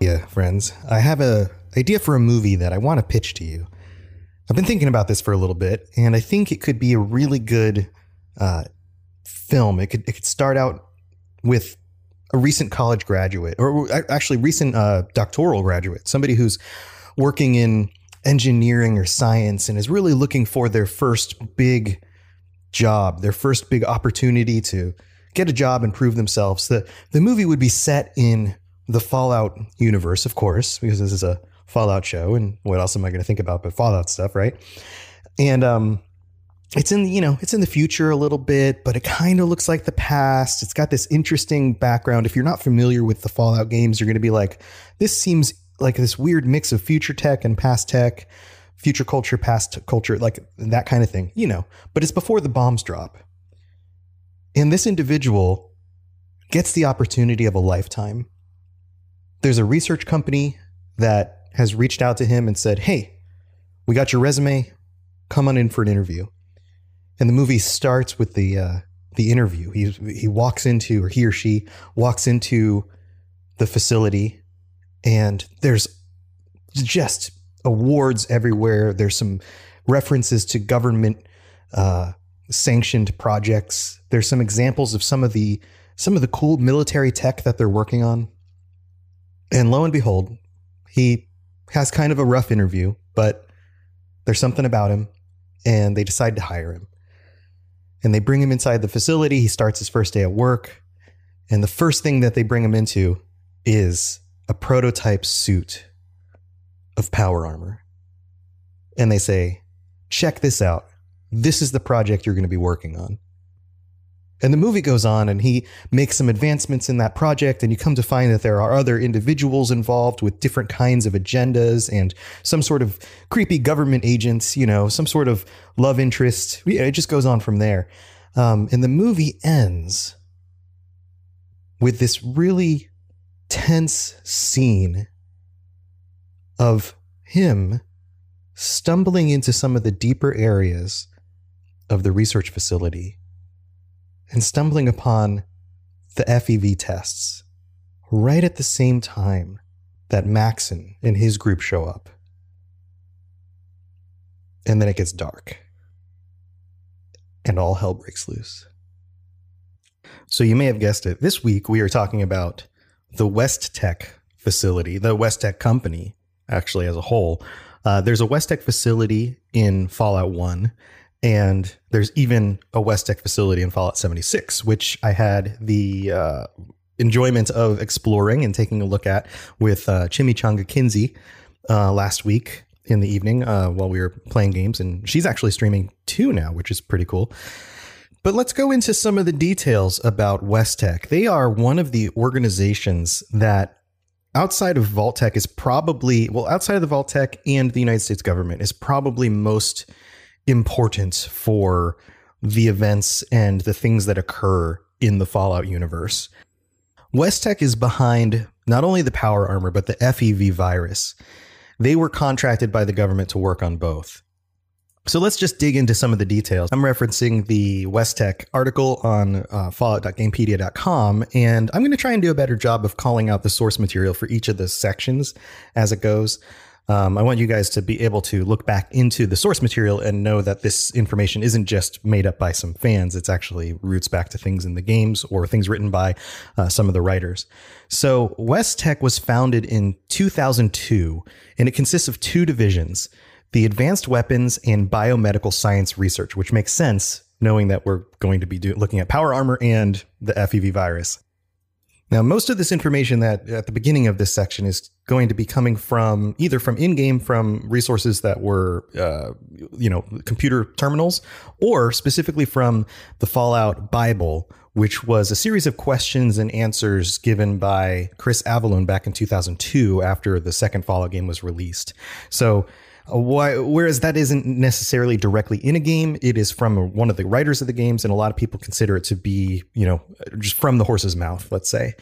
Yeah, friends, I have a idea for a movie that I want to pitch to you. I've been thinking about this for a little bit, and I think it could be a really good uh, film. It could it could start out with a recent college graduate, or actually recent uh, doctoral graduate, somebody who's working in engineering or science and is really looking for their first big job, their first big opportunity to get a job and prove themselves. The the movie would be set in the Fallout universe, of course, because this is a Fallout show, and what else am I going to think about but Fallout stuff, right? And um, it's in the, you know it's in the future a little bit, but it kind of looks like the past. It's got this interesting background. If you're not familiar with the Fallout games, you're going to be like, this seems like this weird mix of future tech and past tech, future culture, past culture, like that kind of thing, you know. But it's before the bombs drop, and this individual gets the opportunity of a lifetime there's a research company that has reached out to him and said, Hey, we got your resume. Come on in for an interview. And the movie starts with the uh, the interview. He he walks into, or he or she walks into the facility, and there's just awards everywhere. There's some references to government uh, sanctioned projects. There's some examples of some of the some of the cool military tech that they're working on. And lo and behold, he has kind of a rough interview, but there's something about him, and they decide to hire him. And they bring him inside the facility. He starts his first day at work. And the first thing that they bring him into is a prototype suit of power armor. And they say, check this out. This is the project you're going to be working on. And the movie goes on and he makes some advancements in that project. And you come to find that there are other individuals involved with different kinds of agendas and some sort of creepy government agents, you know, some sort of love interest. It just goes on from there. Um, and the movie ends with this really tense scene of him stumbling into some of the deeper areas of the research facility and stumbling upon the FEV tests right at the same time that Maxson and his group show up. And then it gets dark. And all hell breaks loose. So you may have guessed it. This week we are talking about the West Tek facility, the West Tek company, actually, as a whole. Uh, there's a West Tek facility in Fallout 1 and there's even a West Tek facility in Fallout 76, which I had the uh, enjoyment of exploring and taking a look at with uh, Chimichanga Kinsey uh, last week. in the evening uh, while we were playing games, and she's actually streaming too now, which is pretty cool. But let's go into some of the details about West Tek. They are one of the organizations that outside of Vault-Tec is probably well outside of the Vault-Tec and the United States government is probably most important for the events and the things that occur in the Fallout universe. West Tek is behind not only the power armor but the FEV virus. They were contracted by the government to work on both. So let's just dig into some of the details. I'm referencing the West Tek article on uh, fallout.gamepedia.com, and I'm going to try and do a better job of calling out the source material for each of the sections as it goes. Um, I want you guys to be able to look back into the source material and know that this information isn't just made up by some fans. It's actually roots back to things in the games or things written by uh, some of the writers. So, West Tek was founded in 2002, and it consists of two divisions the Advanced Weapons and Biomedical Science Research, which makes sense knowing that we're going to be do- looking at power armor and the FEV virus. Now, most of this information that at the beginning of this section is going to be coming from either from in-game from resources that were, uh, you know, computer terminals, or specifically from the Fallout Bible, which was a series of questions and answers given by Chris Avellone back in 2002 after the second Fallout game was released. So why, whereas that isn't necessarily directly in a game, it is from one of the writers of the games, and a lot of people consider it to be, you know, just from the horse's mouth, let's say.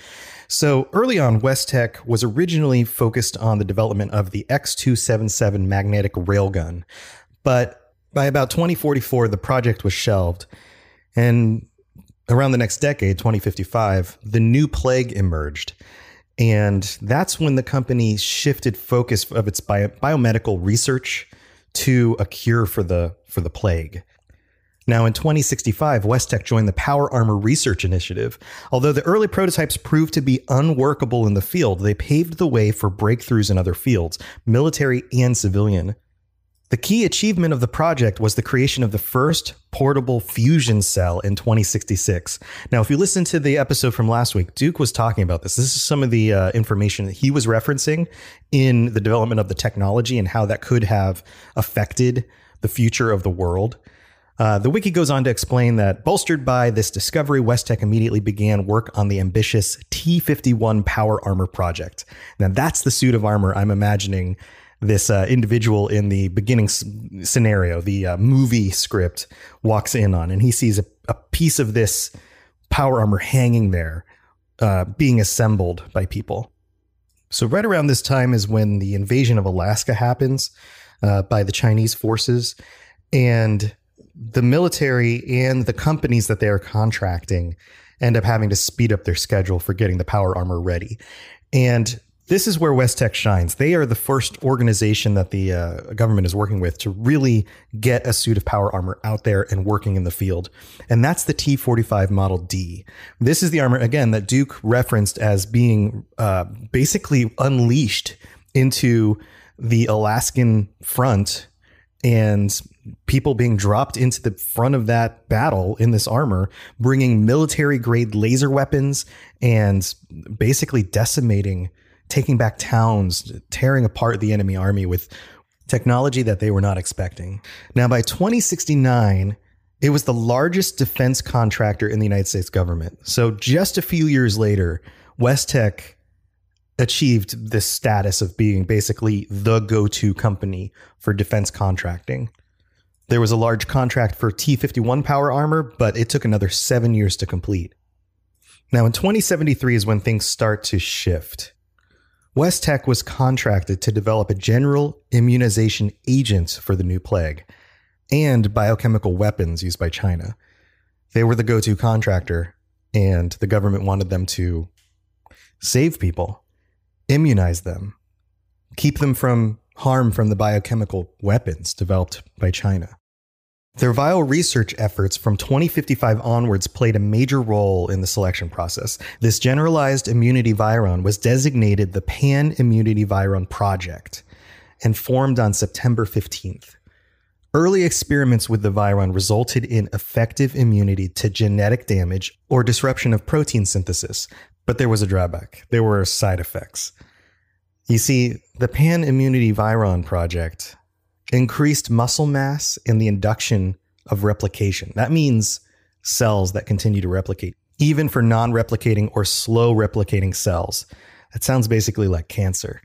So early on, West Tek was originally focused on the development of the X277 magnetic railgun, but by about 2044, the project was shelved, and around the next decade, 2055, the new plague emerged. And that's when the company shifted focus of its bio- biomedical research to a cure for the for the plague. Now, in 2065, West Tek joined the Power Armor Research Initiative. Although the early prototypes proved to be unworkable in the field, they paved the way for breakthroughs in other fields, military and civilian. The key achievement of the project was the creation of the first portable fusion cell in 2066. Now, if you listen to the episode from last week, Duke was talking about this. This is some of the uh, information that he was referencing in the development of the technology and how that could have affected the future of the world. Uh, the wiki goes on to explain that, bolstered by this discovery, West Tek immediately began work on the ambitious T 51 power armor project. Now, that's the suit of armor I'm imagining this uh, individual in the beginning s- scenario, the uh, movie script, walks in on, and he sees a, a piece of this power armor hanging there, uh, being assembled by people. So, right around this time is when the invasion of Alaska happens uh, by the Chinese forces, and the military and the companies that they are contracting end up having to speed up their schedule for getting the power armor ready. And this is where West Tek shines. They are the first organization that the uh, government is working with to really get a suit of power armor out there and working in the field. And that's the T45 Model D. This is the armor, again, that Duke referenced as being uh, basically unleashed into the Alaskan front and people being dropped into the front of that battle in this armor, bringing military grade laser weapons and basically decimating taking back towns, tearing apart the enemy army with technology that they were not expecting. Now, by 2069, it was the largest defense contractor in the United States government. So, just a few years later, West Tek achieved this status of being basically the go to company for defense contracting. There was a large contract for T 51 power armor, but it took another seven years to complete. Now, in 2073 is when things start to shift. West Tek was contracted to develop a general immunization agent for the new plague and biochemical weapons used by China. They were the go to contractor, and the government wanted them to save people, immunize them, keep them from harm from the biochemical weapons developed by China. Their viral research efforts from 2055 onwards played a major role in the selection process. This generalized immunity viron was designated the Pan Immunity Viron Project and formed on September 15th. Early experiments with the viron resulted in effective immunity to genetic damage or disruption of protein synthesis, but there was a drawback. There were side effects. You see, the Pan Immunity Viron Project increased muscle mass and the induction of replication. That means cells that continue to replicate, even for non replicating or slow replicating cells. That sounds basically like cancer.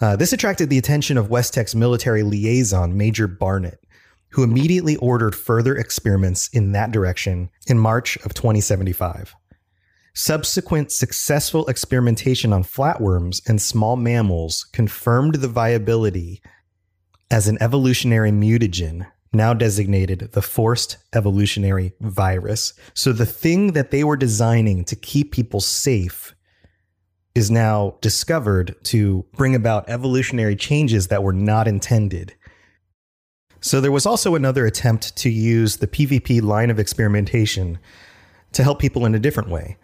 Uh, this attracted the attention of West Tek's military liaison, Major Barnett, who immediately ordered further experiments in that direction in March of 2075. Subsequent successful experimentation on flatworms and small mammals confirmed the viability as an evolutionary mutagen, now designated the forced evolutionary virus. So the thing that they were designing to keep people safe is now discovered to bring about evolutionary changes that were not intended. So there was also another attempt to use the PVP line of experimentation to help people in a different way.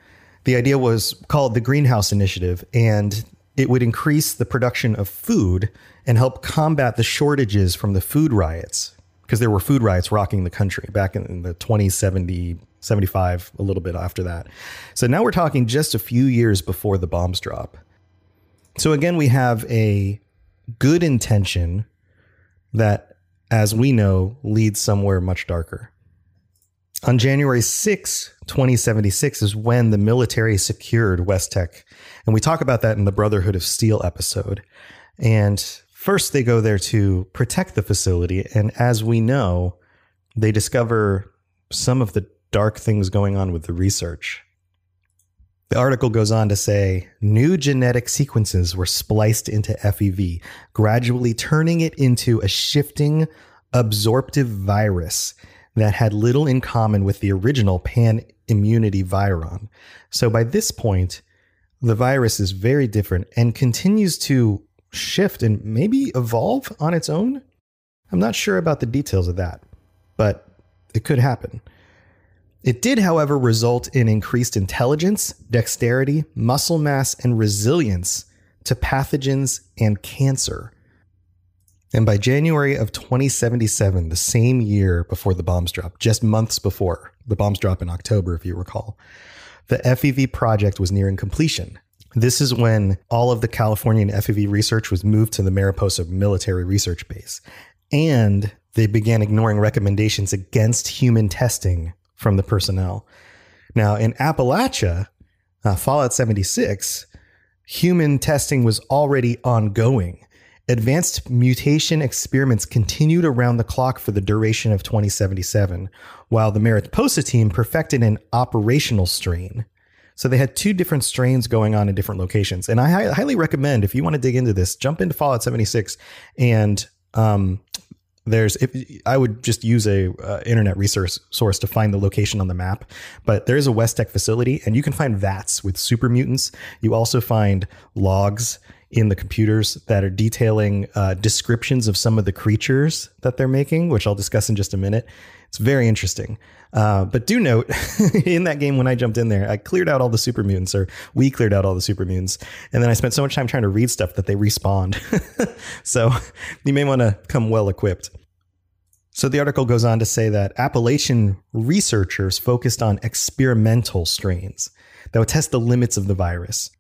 The idea was called the Greenhouse Initiative, and it would increase the production of food and help combat the shortages from the food riots because there were food riots rocking the country back in, the 2070 75 a little bit after that. So now we're talking just a few years before the bombs drop. So again we have a good intention that as we know leads somewhere much darker on January 6, 2076 is when the military secured West Tek. And we talk about that in the Brotherhood of Steel episode. And first they go there to protect the facility. And as we know, they discover some of the dark things going on with the research. The article goes on to say new genetic sequences were spliced into FEV, gradually turning it into a shifting, absorptive virus that had little in common with the original pan immunity viron. So by this point, the virus is very different and continues to shift and maybe evolve on its own. I'm not sure about the details of that, but it could happen. It did, however, result in increased intelligence, dexterity, muscle mass, and resilience to pathogens and cancer. And by January of 2077, the same year before the bombs drop, just months before the bombs drop in October, if you recall, the FEV project was nearing completion. This is when all of the Californian FEV research was moved to the Mariposa Military Research Base. And they began ignoring recommendations against human testing from the personnel. Now, in Appalachia, uh, Fallout 76, human testing was already ongoing. Advanced mutation experiments continued around the clock for the duration of 2077, while the Mariposa team perfected an operational strain. So they had two different strains going on in different locations. And I highly recommend if you want to dig into this, jump into Fallout 76 and um, there's if I would just use a uh, internet resource source to find the location on the map, but there is a West Tek facility and you can find VATs with super mutants. You also find logs in the computers that are detailing uh, descriptions of some of the creatures that they're making, which I'll discuss in just a minute. It's very interesting. Uh, but do note, in that game when I jumped in there, I cleared out all the super mutants, or we cleared out all the super mutants, and then I spent so much time trying to read stuff that they respawned. so you may want to come well equipped. So the article goes on to say that Appalachian researchers focused on experimental strains that would test the limits of the virus.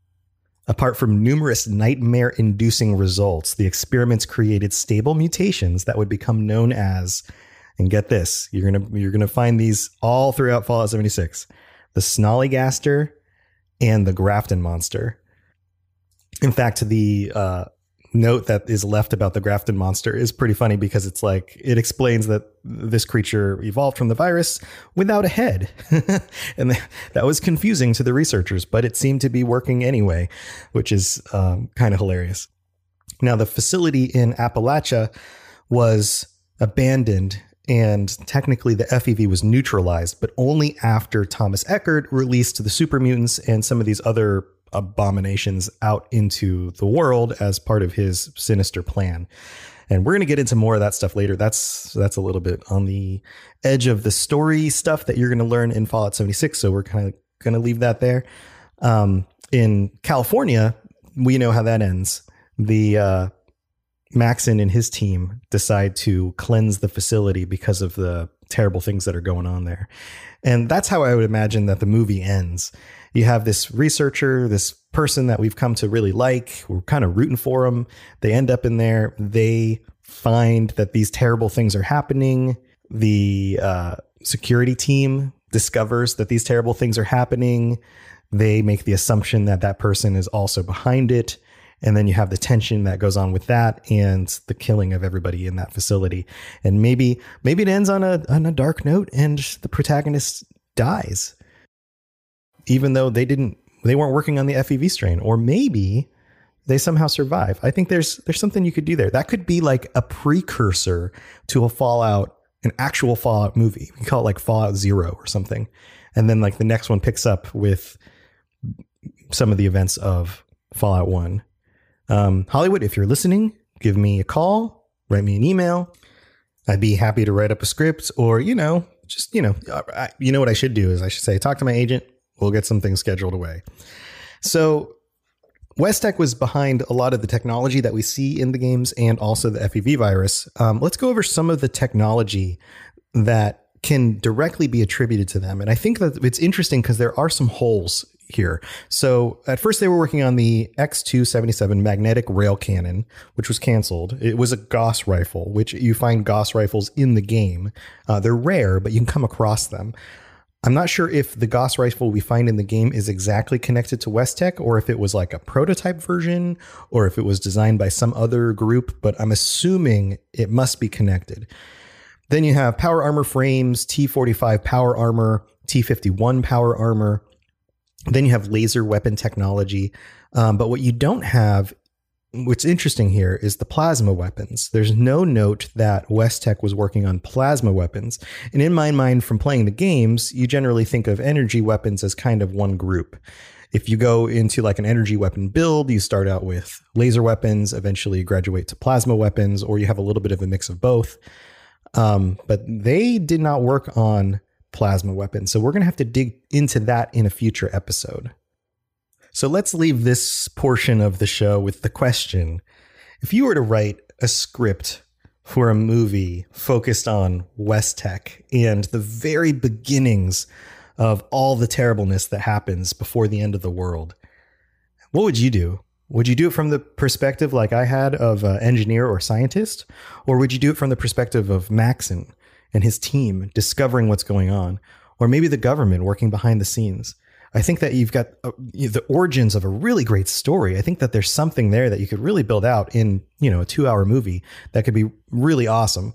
Apart from numerous nightmare inducing results, the experiments created stable mutations that would become known as, and get this, you're gonna you're gonna find these all throughout Fallout 76. The Snollygaster and the Grafton monster. In fact, the uh, note that is left about the Grafton monster is pretty funny because it's like it explains that this creature evolved from the virus without a head. and that was confusing to the researchers, but it seemed to be working anyway, which is um, kind of hilarious. Now, the facility in Appalachia was abandoned and technically the FEV was neutralized, but only after Thomas Eckert released the super mutants and some of these other abominations out into the world as part of his sinister plan. And we're going to get into more of that stuff later. That's that's a little bit on the edge of the story stuff that you're going to learn in Fallout 76. So we're kind of going to leave that there. Um, in California, we know how that ends. The uh, Maxson and his team decide to cleanse the facility because of the terrible things that are going on there. And that's how I would imagine that the movie ends. You have this researcher, this person that we've come to really like. We're kind of rooting for them. They end up in there. They find that these terrible things are happening. The uh, security team discovers that these terrible things are happening. They make the assumption that that person is also behind it and then you have the tension that goes on with that and the killing of everybody in that facility and maybe maybe it ends on a on a dark note and the protagonist dies even though they didn't they weren't working on the FEV strain or maybe they somehow survive. I think there's there's something you could do there. That could be like a precursor to a fallout an actual fallout movie. We call it like fallout 0 or something. And then like the next one picks up with some of the events of fallout 1 um, Hollywood, if you're listening, give me a call, write me an email. I'd be happy to write up a script or, you know, just, you know, I, you know what I should do is I should say, talk to my agent. We'll get something scheduled away. So West Tek was behind a lot of the technology that we see in the games and also the FEV virus. Um, let's go over some of the technology that can directly be attributed to them. And I think that it's interesting because there are some holes here. So at first they were working on the X277 magnetic rail cannon, which was canceled. It was a Gauss rifle, which you find Gauss rifles in the game. Uh, they're rare, but you can come across them. I'm not sure if the Gauss rifle we find in the game is exactly connected to West Tek or if it was like a prototype version or if it was designed by some other group, but I'm assuming it must be connected. Then you have power armor frames, T45 power armor, T51 power armor, then you have laser weapon technology. Um, but what you don't have, what's interesting here, is the plasma weapons. There's no note that West Tek was working on plasma weapons. And in my mind, from playing the games, you generally think of energy weapons as kind of one group. If you go into like an energy weapon build, you start out with laser weapons, eventually graduate to plasma weapons, or you have a little bit of a mix of both. Um, but they did not work on plasma weapons. So we're going to have to dig into that in a future episode. So let's leave this portion of the show with the question if you were to write a script for a movie focused on West Tek and the very beginnings of all the terribleness that happens before the end of the world, what would you do? Would you do it from the perspective like I had of an engineer or scientist? Or would you do it from the perspective of Maxson, and his team discovering what's going on, or maybe the government working behind the scenes. I think that you've got uh, the origins of a really great story. I think that there's something there that you could really build out in, you know, a 2-hour movie that could be really awesome.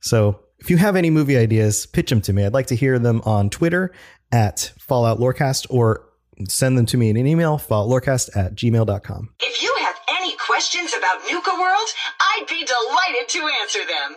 So, if you have any movie ideas, pitch them to me. I'd like to hear them on Twitter at Fallout Lorecast or send them to me in an email, falloutlorecast at gmail.com. If you have any questions about Nuka World, I'd be delighted to answer them.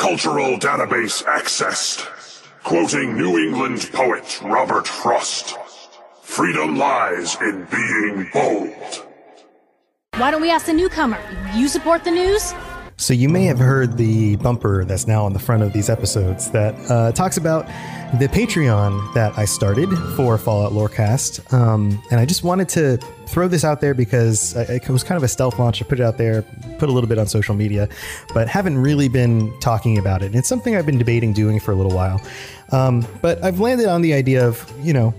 Cultural database accessed. Quoting New England poet Robert Frost. Freedom lies in being bold. Why don't we ask the newcomer? You support the news? So you may have heard the bumper that's now on the front of these episodes that uh, talks about the Patreon that I started for Fallout Lorecast, um, and I just wanted to throw this out there because it was kind of a stealth launch. I put it out there, put a little bit on social media, but haven't really been talking about it. And it's something I've been debating doing for a little while. Um, but I've landed on the idea of you know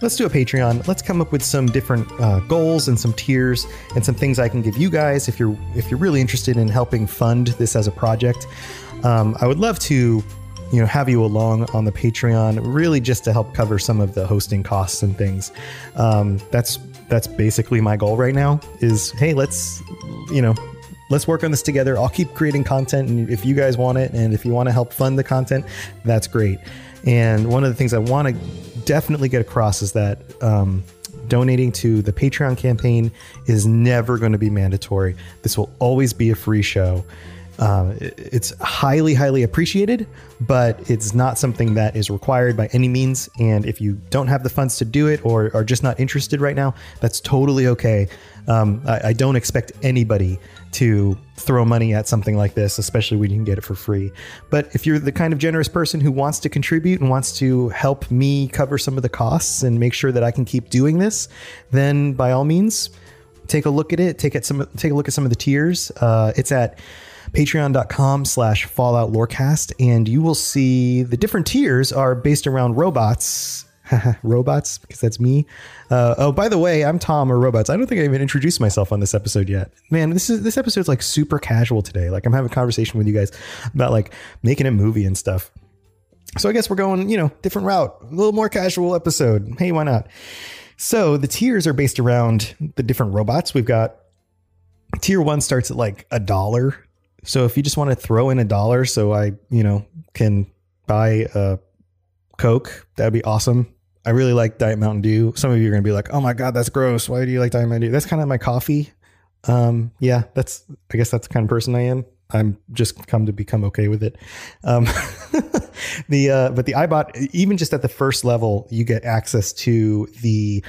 let's do a Patreon. Let's come up with some different uh, goals and some tiers and some things I can give you guys if you're if you're really interested in helping fund this as a project. Um, I would love to, you know, have you along on the Patreon, really just to help cover some of the hosting costs and things. Um, that's that's basically my goal right now. Is hey, let's you know let's work on this together. I'll keep creating content, and if you guys want it, and if you want to help fund the content, that's great. And one of the things I want to definitely get across is that um, donating to the Patreon campaign is never going to be mandatory. This will always be a free show. Uh, it's highly, highly appreciated, but it's not something that is required by any means. And if you don't have the funds to do it or are just not interested right now, that's totally okay. Um, I, I don't expect anybody to throw money at something like this, especially when you can get it for free. But if you're the kind of generous person who wants to contribute and wants to help me cover some of the costs and make sure that I can keep doing this, then by all means, take a look at it. Take it some take a look at some of the tiers. Uh, it's at patreon.com slash fallout lorecast and you will see the different tiers are based around robots. Robots because that's me. Uh, oh by the way i'm tom or robots. I don't think i even introduced myself on this episode yet. Man this is this episode's like super casual today. Like i'm having a conversation with you guys about like making a movie and stuff. So i guess we're going you know different route. A little more casual episode. Hey why not? So the tiers are based around the different robots. We've got tier one starts at like a dollar so if you just want to throw in a dollar so I, you know, can buy a Coke, that'd be awesome. I really like Diet Mountain Dew. Some of you are going to be like, "Oh my god, that's gross. Why do you like Diet Mountain Dew?" That's kind of my coffee. Um, yeah, that's I guess that's the kind of person I am. I'm just come to become okay with it. Um, the uh, but the Eyebot, even just at the first level, you get access to the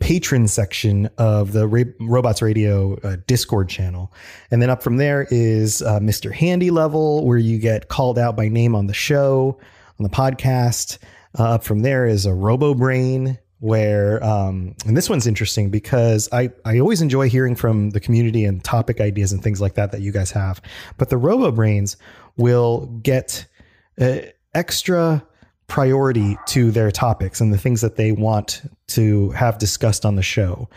patron section of the Ra- Robots Radio uh, Discord channel, and then up from there is uh, Mr. Handy level, where you get called out by name on the show, on the podcast. Uh, up from there is a Robo Brain, where um, and this one's interesting because I, I always enjoy hearing from the community and topic ideas and things like that that you guys have. But the robo brains will get uh, extra priority to their topics and the things that they want to have discussed on the show.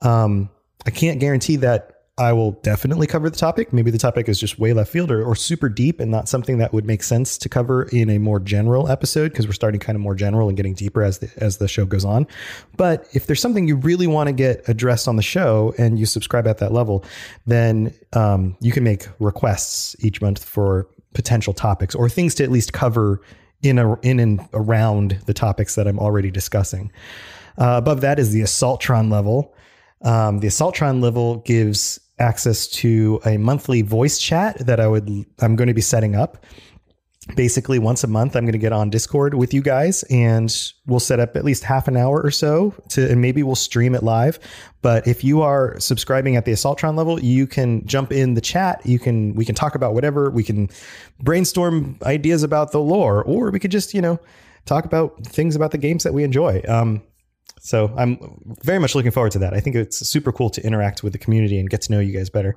Um, i can't guarantee that I will definitely cover the topic. Maybe the topic is just way left field or, or super deep and not something that would make sense to cover in a more general episode because we're starting kind of more general and getting deeper as the, as the show goes on. But if there's something you really want to get addressed on the show and you subscribe at that level, then um, you can make requests each month for potential topics or things to at least cover in a, in and around the topics that I'm already discussing. Uh, above that is the Assaultron level. Um, the Assaultron level gives access to a monthly voice chat that I would I'm going to be setting up. Basically, once a month, I'm going to get on Discord with you guys, and we'll set up at least half an hour or so to, and maybe we'll stream it live. But if you are subscribing at the Assaultron level, you can jump in the chat. You can we can talk about whatever. We can brainstorm ideas about the lore, or we could just you know talk about things about the games that we enjoy. Um, so I'm very much looking forward to that. I think it's super cool to interact with the community and get to know you guys better.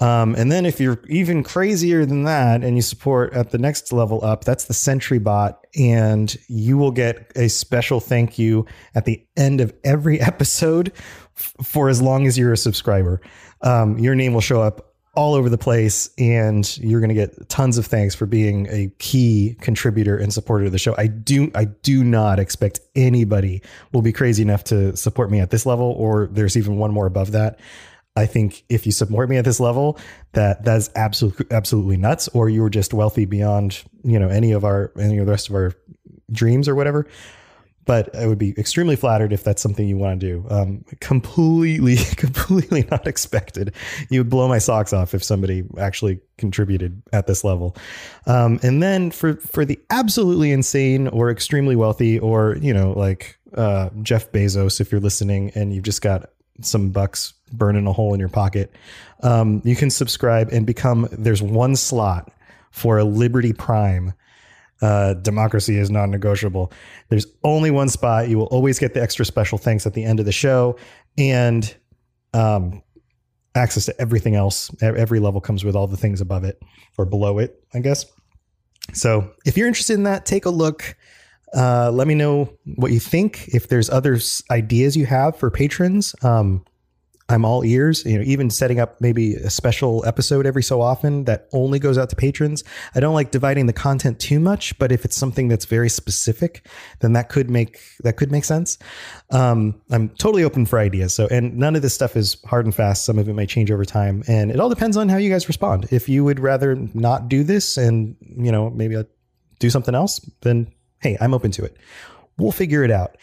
Um, and then if you're even crazier than that and you support at the next level up, that's the Sentry bot, and you will get a special thank you at the end of every episode f- for as long as you're a subscriber. Um, your name will show up all over the place and you're going to get tons of thanks for being a key contributor and supporter of the show. I do I do not expect anybody will be crazy enough to support me at this level or there's even one more above that. I think if you support me at this level, that that's absolutely absolutely nuts or you're just wealthy beyond, you know, any of our any of the rest of our dreams or whatever but I would be extremely flattered if that's something you want to do. Um, completely, completely not expected. You would blow my socks off if somebody actually contributed at this level. Um, and then for for the absolutely insane or extremely wealthy, or you know, like uh, Jeff Bezos, if you're listening and you've just got some bucks burning a hole in your pocket, um, you can subscribe and become. There's one slot for a Liberty Prime. Uh, democracy is non-negotiable. There's only one spot. You will always get the extra special thanks at the end of the show, and um, access to everything else. Every level comes with all the things above it or below it, I guess. So if you're interested in that, take a look. Uh, let me know what you think. If there's other ideas you have for patrons, um, I'm all ears. You know, even setting up maybe a special episode every so often that only goes out to patrons. I don't like dividing the content too much, but if it's something that's very specific, then that could make that could make sense. Um, I'm totally open for ideas. So, and none of this stuff is hard and fast. Some of it may change over time, and it all depends on how you guys respond. If you would rather not do this, and you know, maybe I'll do something else, then hey, I'm open to it. We'll figure it out.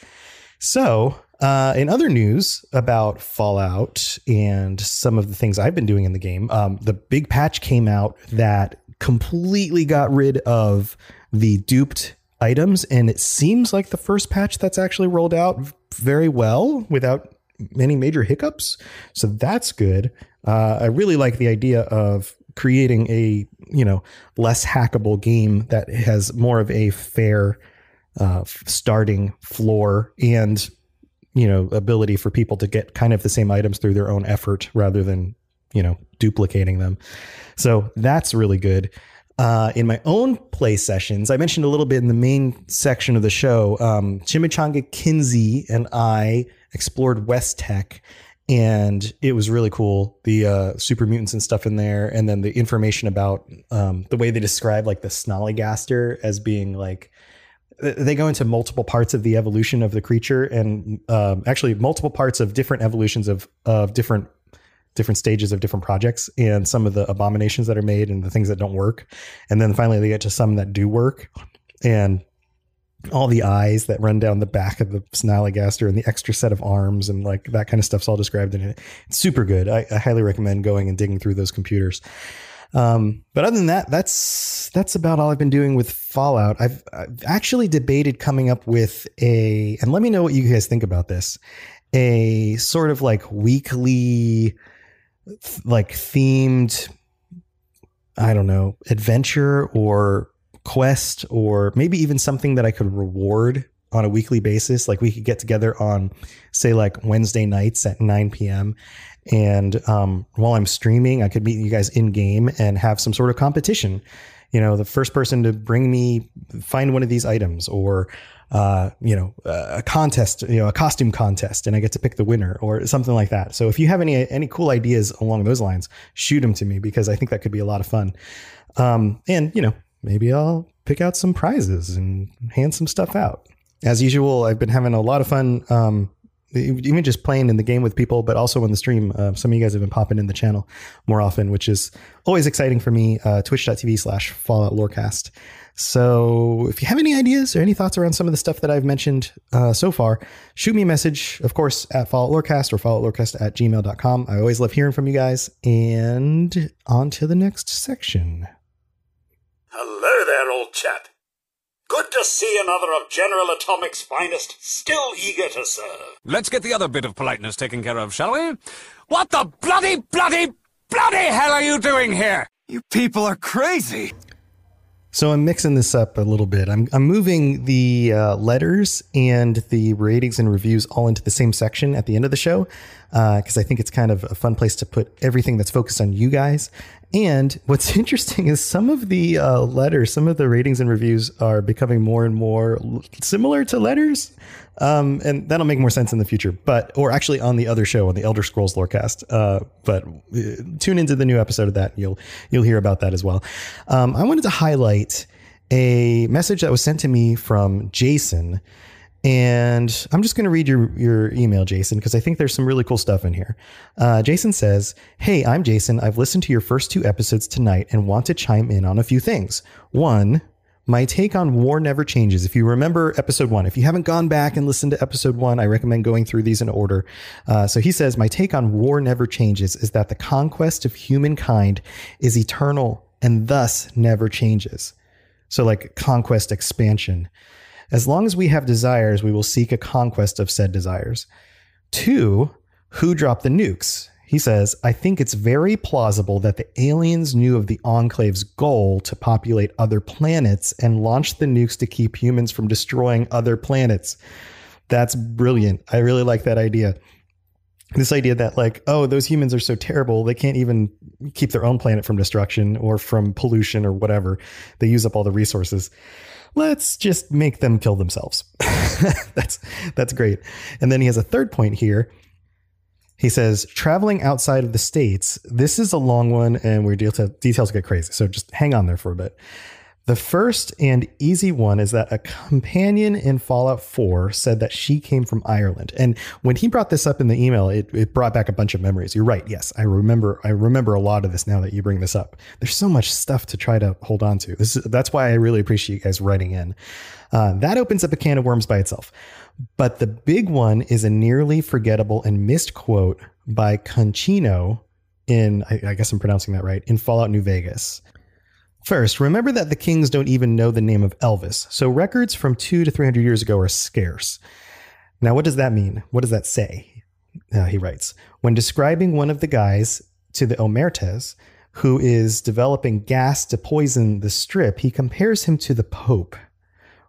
So, uh, in other news about Fallout and some of the things I've been doing in the game, um, the big patch came out that completely got rid of the duped items. And it seems like the first patch that's actually rolled out very well without any major hiccups. So that's good. Uh, I really like the idea of creating a you know less hackable game that has more of a fair uh, starting floor and you know ability for people to get kind of the same items through their own effort rather than you know duplicating them. So that's really good. Uh, in my own play sessions i mentioned a little bit in the main section of the show um, chimichanga kinsey and i explored West Tek and it was really cool. The uh, super mutants and stuff in there and then the information about um, the way they describe like the snollygaster as being like they go into multiple parts of the evolution of the creature and um, actually multiple parts of different evolutions of of different different stages of different projects and some of the abominations that are made and the things that don't work. And then finally they get to some that do work and all the eyes that run down the back of the snollygaster and the extra set of arms and like that kind of stuff's all described in it. It's super good. I, I highly recommend going and digging through those computers um, but other than that, that's that's about all I've been doing with Fallout. I've, I've actually debated coming up with a, and let me know what you guys think about this, a sort of like weekly, like themed, I don't know, adventure or quest, or maybe even something that I could reward on a weekly basis. Like we could get together on, say, like Wednesday nights at 9 p.m. And um, while I'm streaming, I could meet you guys in game and have some sort of competition. You know, the first person to bring me find one of these items, or uh, you know, a contest, you know, a costume contest, and I get to pick the winner, or something like that. So if you have any any cool ideas along those lines, shoot them to me because I think that could be a lot of fun. Um, and you know, maybe I'll pick out some prizes and hand some stuff out. As usual, I've been having a lot of fun. Um, even just playing in the game with people, but also on the stream. Uh, some of you guys have been popping in the channel more often, which is always exciting for me. Uh, Twitch.tv slash Fallout Lorecast. So if you have any ideas or any thoughts around some of the stuff that I've mentioned uh, so far, shoot me a message, of course, at Fallout Lorecast or FalloutLorecast at gmail.com. I always love hearing from you guys. And on to the next section. Hello there, old chap. Good to see another of General Atomic's finest, still eager to serve. Let's get the other bit of politeness taken care of, shall we? What the bloody, bloody, bloody hell are you doing here? You people are crazy. So I'm mixing this up a little bit. I'm, I'm moving the uh, letters and the ratings and reviews all into the same section at the end of the show because I think it's kind of a fun place to put everything that's focused on you guys. And what's interesting is some of the uh, letters, some of the ratings and reviews are becoming more and more similar to letters. Um, and that'll make more sense in the future, but, or actually on the other show, on the Elder Scrolls Lorecast. Uh, but uh, tune into the new episode of that. You'll, you'll hear about that as well. Um, I wanted to highlight a message that was sent to me from Jason. And I'm just going to read your, your email, Jason, because I think there's some really cool stuff in here. Uh, Jason says, Hey, I'm Jason. I've listened to your first two episodes tonight and want to chime in on a few things. One, my take on War Never Changes. If you remember episode one, if you haven't gone back and listened to episode one, I recommend going through these in order. Uh, so he says, My take on War Never Changes is that the conquest of humankind is eternal and thus never changes. So, like conquest expansion. As long as we have desires, we will seek a conquest of said desires. Two, Who dropped the nukes? He says, I think it's very plausible that the aliens knew of the Enclave's goal to populate other planets and launched the nukes to keep humans from destroying other planets. That's brilliant. I really like that idea. This idea that, like, oh, those humans are so terrible, they can't even keep their own planet from destruction or from pollution or whatever. They use up all the resources let's just make them kill themselves. that's that's great. And then he has a third point here. He says traveling outside of the states. This is a long one, and where details get crazy. So just hang on there for a bit. The first and easy one is that a companion in Fallout 4 said that she came from Ireland. And when he brought this up in the email, it, it brought back a bunch of memories. You're right. Yes, I remember I remember a lot of this now that you bring this up. There's so much stuff to try to hold on to. This is, that's why I really appreciate you guys writing in. Uh, that opens up a can of worms by itself. But the big one is a nearly forgettable and missed quote by Conchino in, I, I guess I'm pronouncing that right, in Fallout New Vegas. First, remember that the kings don't even know the name of Elvis, so records from two to 300 years ago are scarce. Now, what does that mean? What does that say? Uh, he writes When describing one of the guys to the Omertas, who is developing gas to poison the strip, he compares him to the Pope,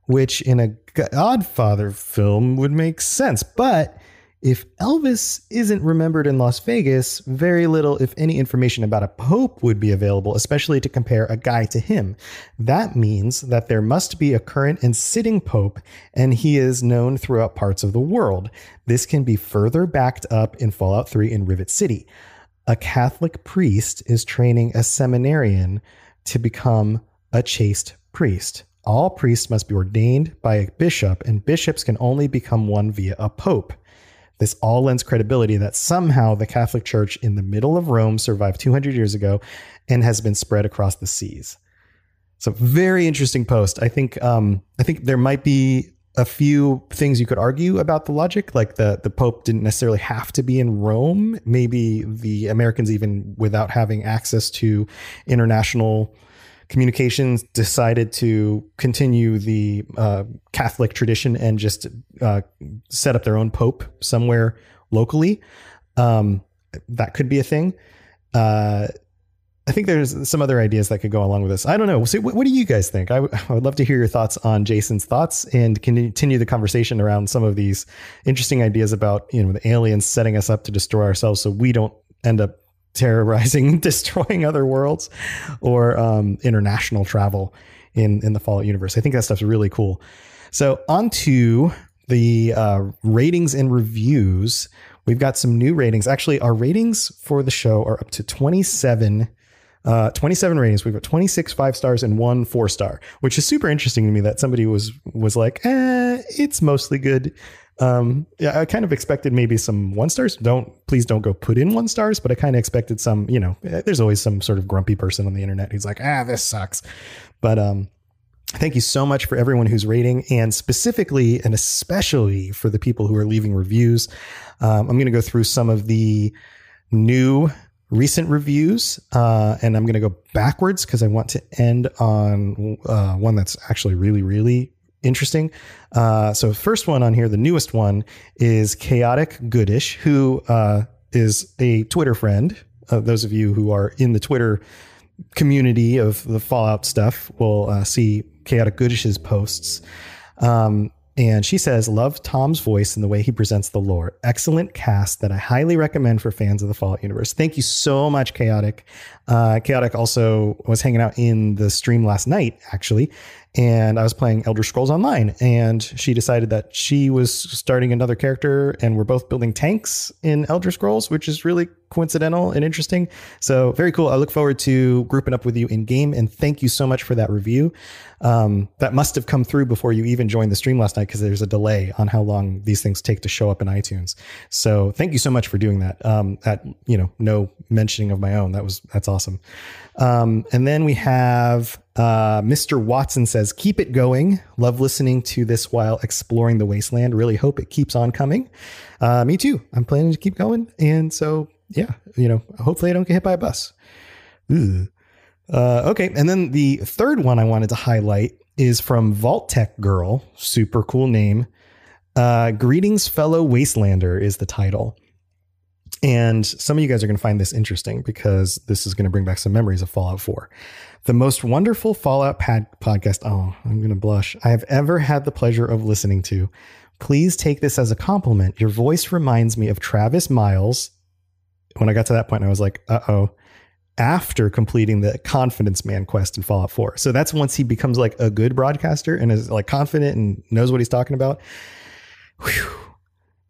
which in a Godfather film would make sense. But if Elvis isn't remembered in Las Vegas, very little, if any, information about a pope would be available, especially to compare a guy to him. That means that there must be a current and sitting pope, and he is known throughout parts of the world. This can be further backed up in Fallout 3 in Rivet City. A Catholic priest is training a seminarian to become a chaste priest. All priests must be ordained by a bishop, and bishops can only become one via a pope. This all lends credibility that somehow the Catholic Church in the middle of Rome survived 200 years ago and has been spread across the seas. So very interesting post. I think um, I think there might be a few things you could argue about the logic, like the the Pope didn't necessarily have to be in Rome. Maybe the Americans, even without having access to international communications decided to continue the uh, Catholic tradition and just uh, set up their own pope somewhere locally. Um, that could be a thing. Uh, I think there's some other ideas that could go along with this. I don't know. So what, what, do you guys think? I, w- I would love to hear your thoughts on Jason's thoughts and continue the conversation around some of these interesting ideas about you know the aliens setting us up to destroy ourselves, so we don't end up terrorizing, destroying other worlds, or um, international travel in in the Fallout universe. I think that stuff's really cool. So on to the uh, ratings and reviews. We've got some new ratings. Actually, our ratings for the show are up to 27 uh, 27 ratings. We've got 26 five stars and one four star, which is super interesting to me that somebody was was like, eh, it's mostly good. Um, yeah, I kind of expected maybe some one stars. Don't please don't go put in one stars, but I kind of expected some. You know, eh, there's always some sort of grumpy person on the internet who's like, ah, this sucks. But um, thank you so much for everyone who's rating, and specifically and especially for the people who are leaving reviews. Um, I'm going to go through some of the new recent reviews, uh, and I'm going to go backwards because I want to end on uh, one that's actually really, really interesting. Uh, so, first one on here, the newest one is Chaotic Goodish, who uh, is a Twitter friend. Uh, those of you who are in the Twitter community of the Fallout stuff will uh, see Chaotic Goodish's posts. Um, and she says, Love Tom's voice and the way he presents the lore. Excellent cast that I highly recommend for fans of the Fallout universe. Thank you so much, Chaotic. Uh, Chaotic also was hanging out in the stream last night, actually, and I was playing Elder Scrolls Online, and she decided that she was starting another character, and we're both building tanks in Elder Scrolls, which is really coincidental and interesting. So very cool. I look forward to grouping up with you in game, and thank you so much for that review. Um, that must have come through before you even joined the stream last night because there's a delay on how long these things take to show up in iTunes. So thank you so much for doing that. Um, at you know no mentioning of my own, that was that's awesome. Um, and then we have uh, Mr. Watson says, Keep it going. Love listening to this while exploring the wasteland. Really hope it keeps on coming. Uh, me too. I'm planning to keep going. And so, yeah, you know, hopefully I don't get hit by a bus. Uh, okay. And then the third one I wanted to highlight is from Vault Tech Girl. Super cool name. Uh, Greetings, fellow Wastelander is the title. And some of you guys are going to find this interesting because this is going to bring back some memories of Fallout 4. The most wonderful Fallout pad podcast, oh, I'm going to blush, I have ever had the pleasure of listening to. Please take this as a compliment. Your voice reminds me of Travis Miles. When I got to that point, I was like, uh oh, after completing the Confidence Man quest in Fallout 4. So that's once he becomes like a good broadcaster and is like confident and knows what he's talking about. Whew,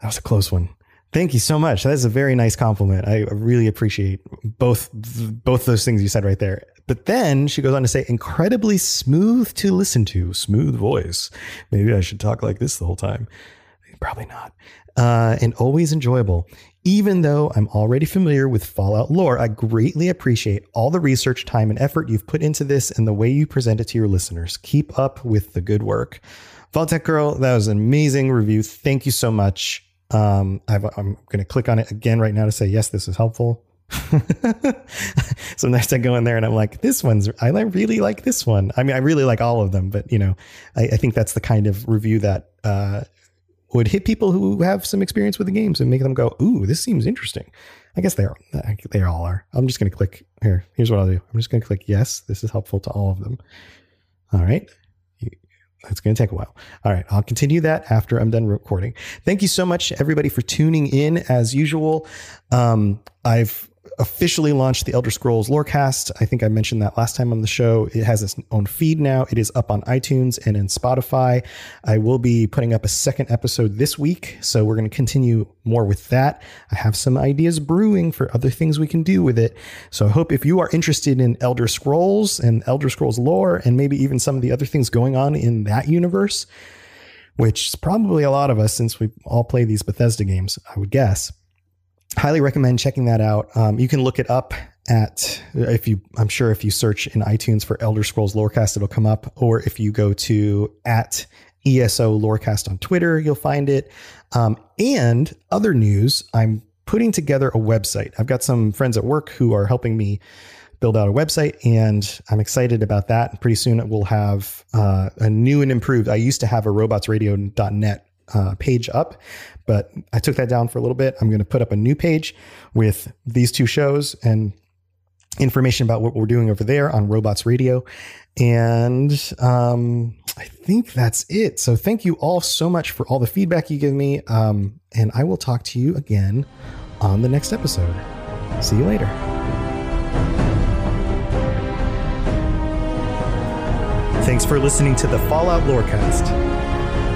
that was a close one. Thank you so much. That is a very nice compliment. I really appreciate both both those things you said right there. But then she goes on to say, incredibly smooth to listen to, smooth voice. Maybe I should talk like this the whole time. Probably not. Uh, and always enjoyable. Even though I'm already familiar with Fallout lore, I greatly appreciate all the research, time, and effort you've put into this and the way you present it to your listeners. Keep up with the good work. Vault Tech Girl, that was an amazing review. Thank you so much. Um, i am going to click on it again right now to say, yes, this is helpful. Sometimes I go in there and I'm like, this one's, I really like this one. I mean, I really like all of them, but you know, I, I think that's the kind of review that uh, would hit people who have some experience with the games and make them go, ooh, this seems interesting. I guess they are, they all are. I'm just going to click here. Here's what I'll do. I'm just going to click yes. This is helpful to all of them. All right. It's going to take a while. All right. I'll continue that after I'm done recording. Thank you so much, everybody, for tuning in as usual. Um, I've officially launched the Elder Scrolls Lorecast. I think I mentioned that last time on the show. It has its own feed now. It is up on iTunes and in Spotify. I will be putting up a second episode this week, so we're going to continue more with that. I have some ideas brewing for other things we can do with it. So I hope if you are interested in Elder Scrolls and Elder Scrolls lore and maybe even some of the other things going on in that universe, which is probably a lot of us since we all play these Bethesda games, I would guess highly recommend checking that out. Um, you can look it up at if you I'm sure if you search in iTunes for Elder Scrolls Lorecast, it'll come up. Or if you go to at ESO Lorecast on Twitter, you'll find it. Um, and other news, I'm putting together a website. I've got some friends at work who are helping me build out a website, and I'm excited about that. Pretty soon, it will have uh, a new and improved. I used to have a robotsradio.net uh, page up, but I took that down for a little bit. I'm going to put up a new page with these two shows and information about what we're doing over there on Robots Radio. And um, I think that's it. So thank you all so much for all the feedback you give me. Um, and I will talk to you again on the next episode. See you later. Thanks for listening to the Fallout Lorecast.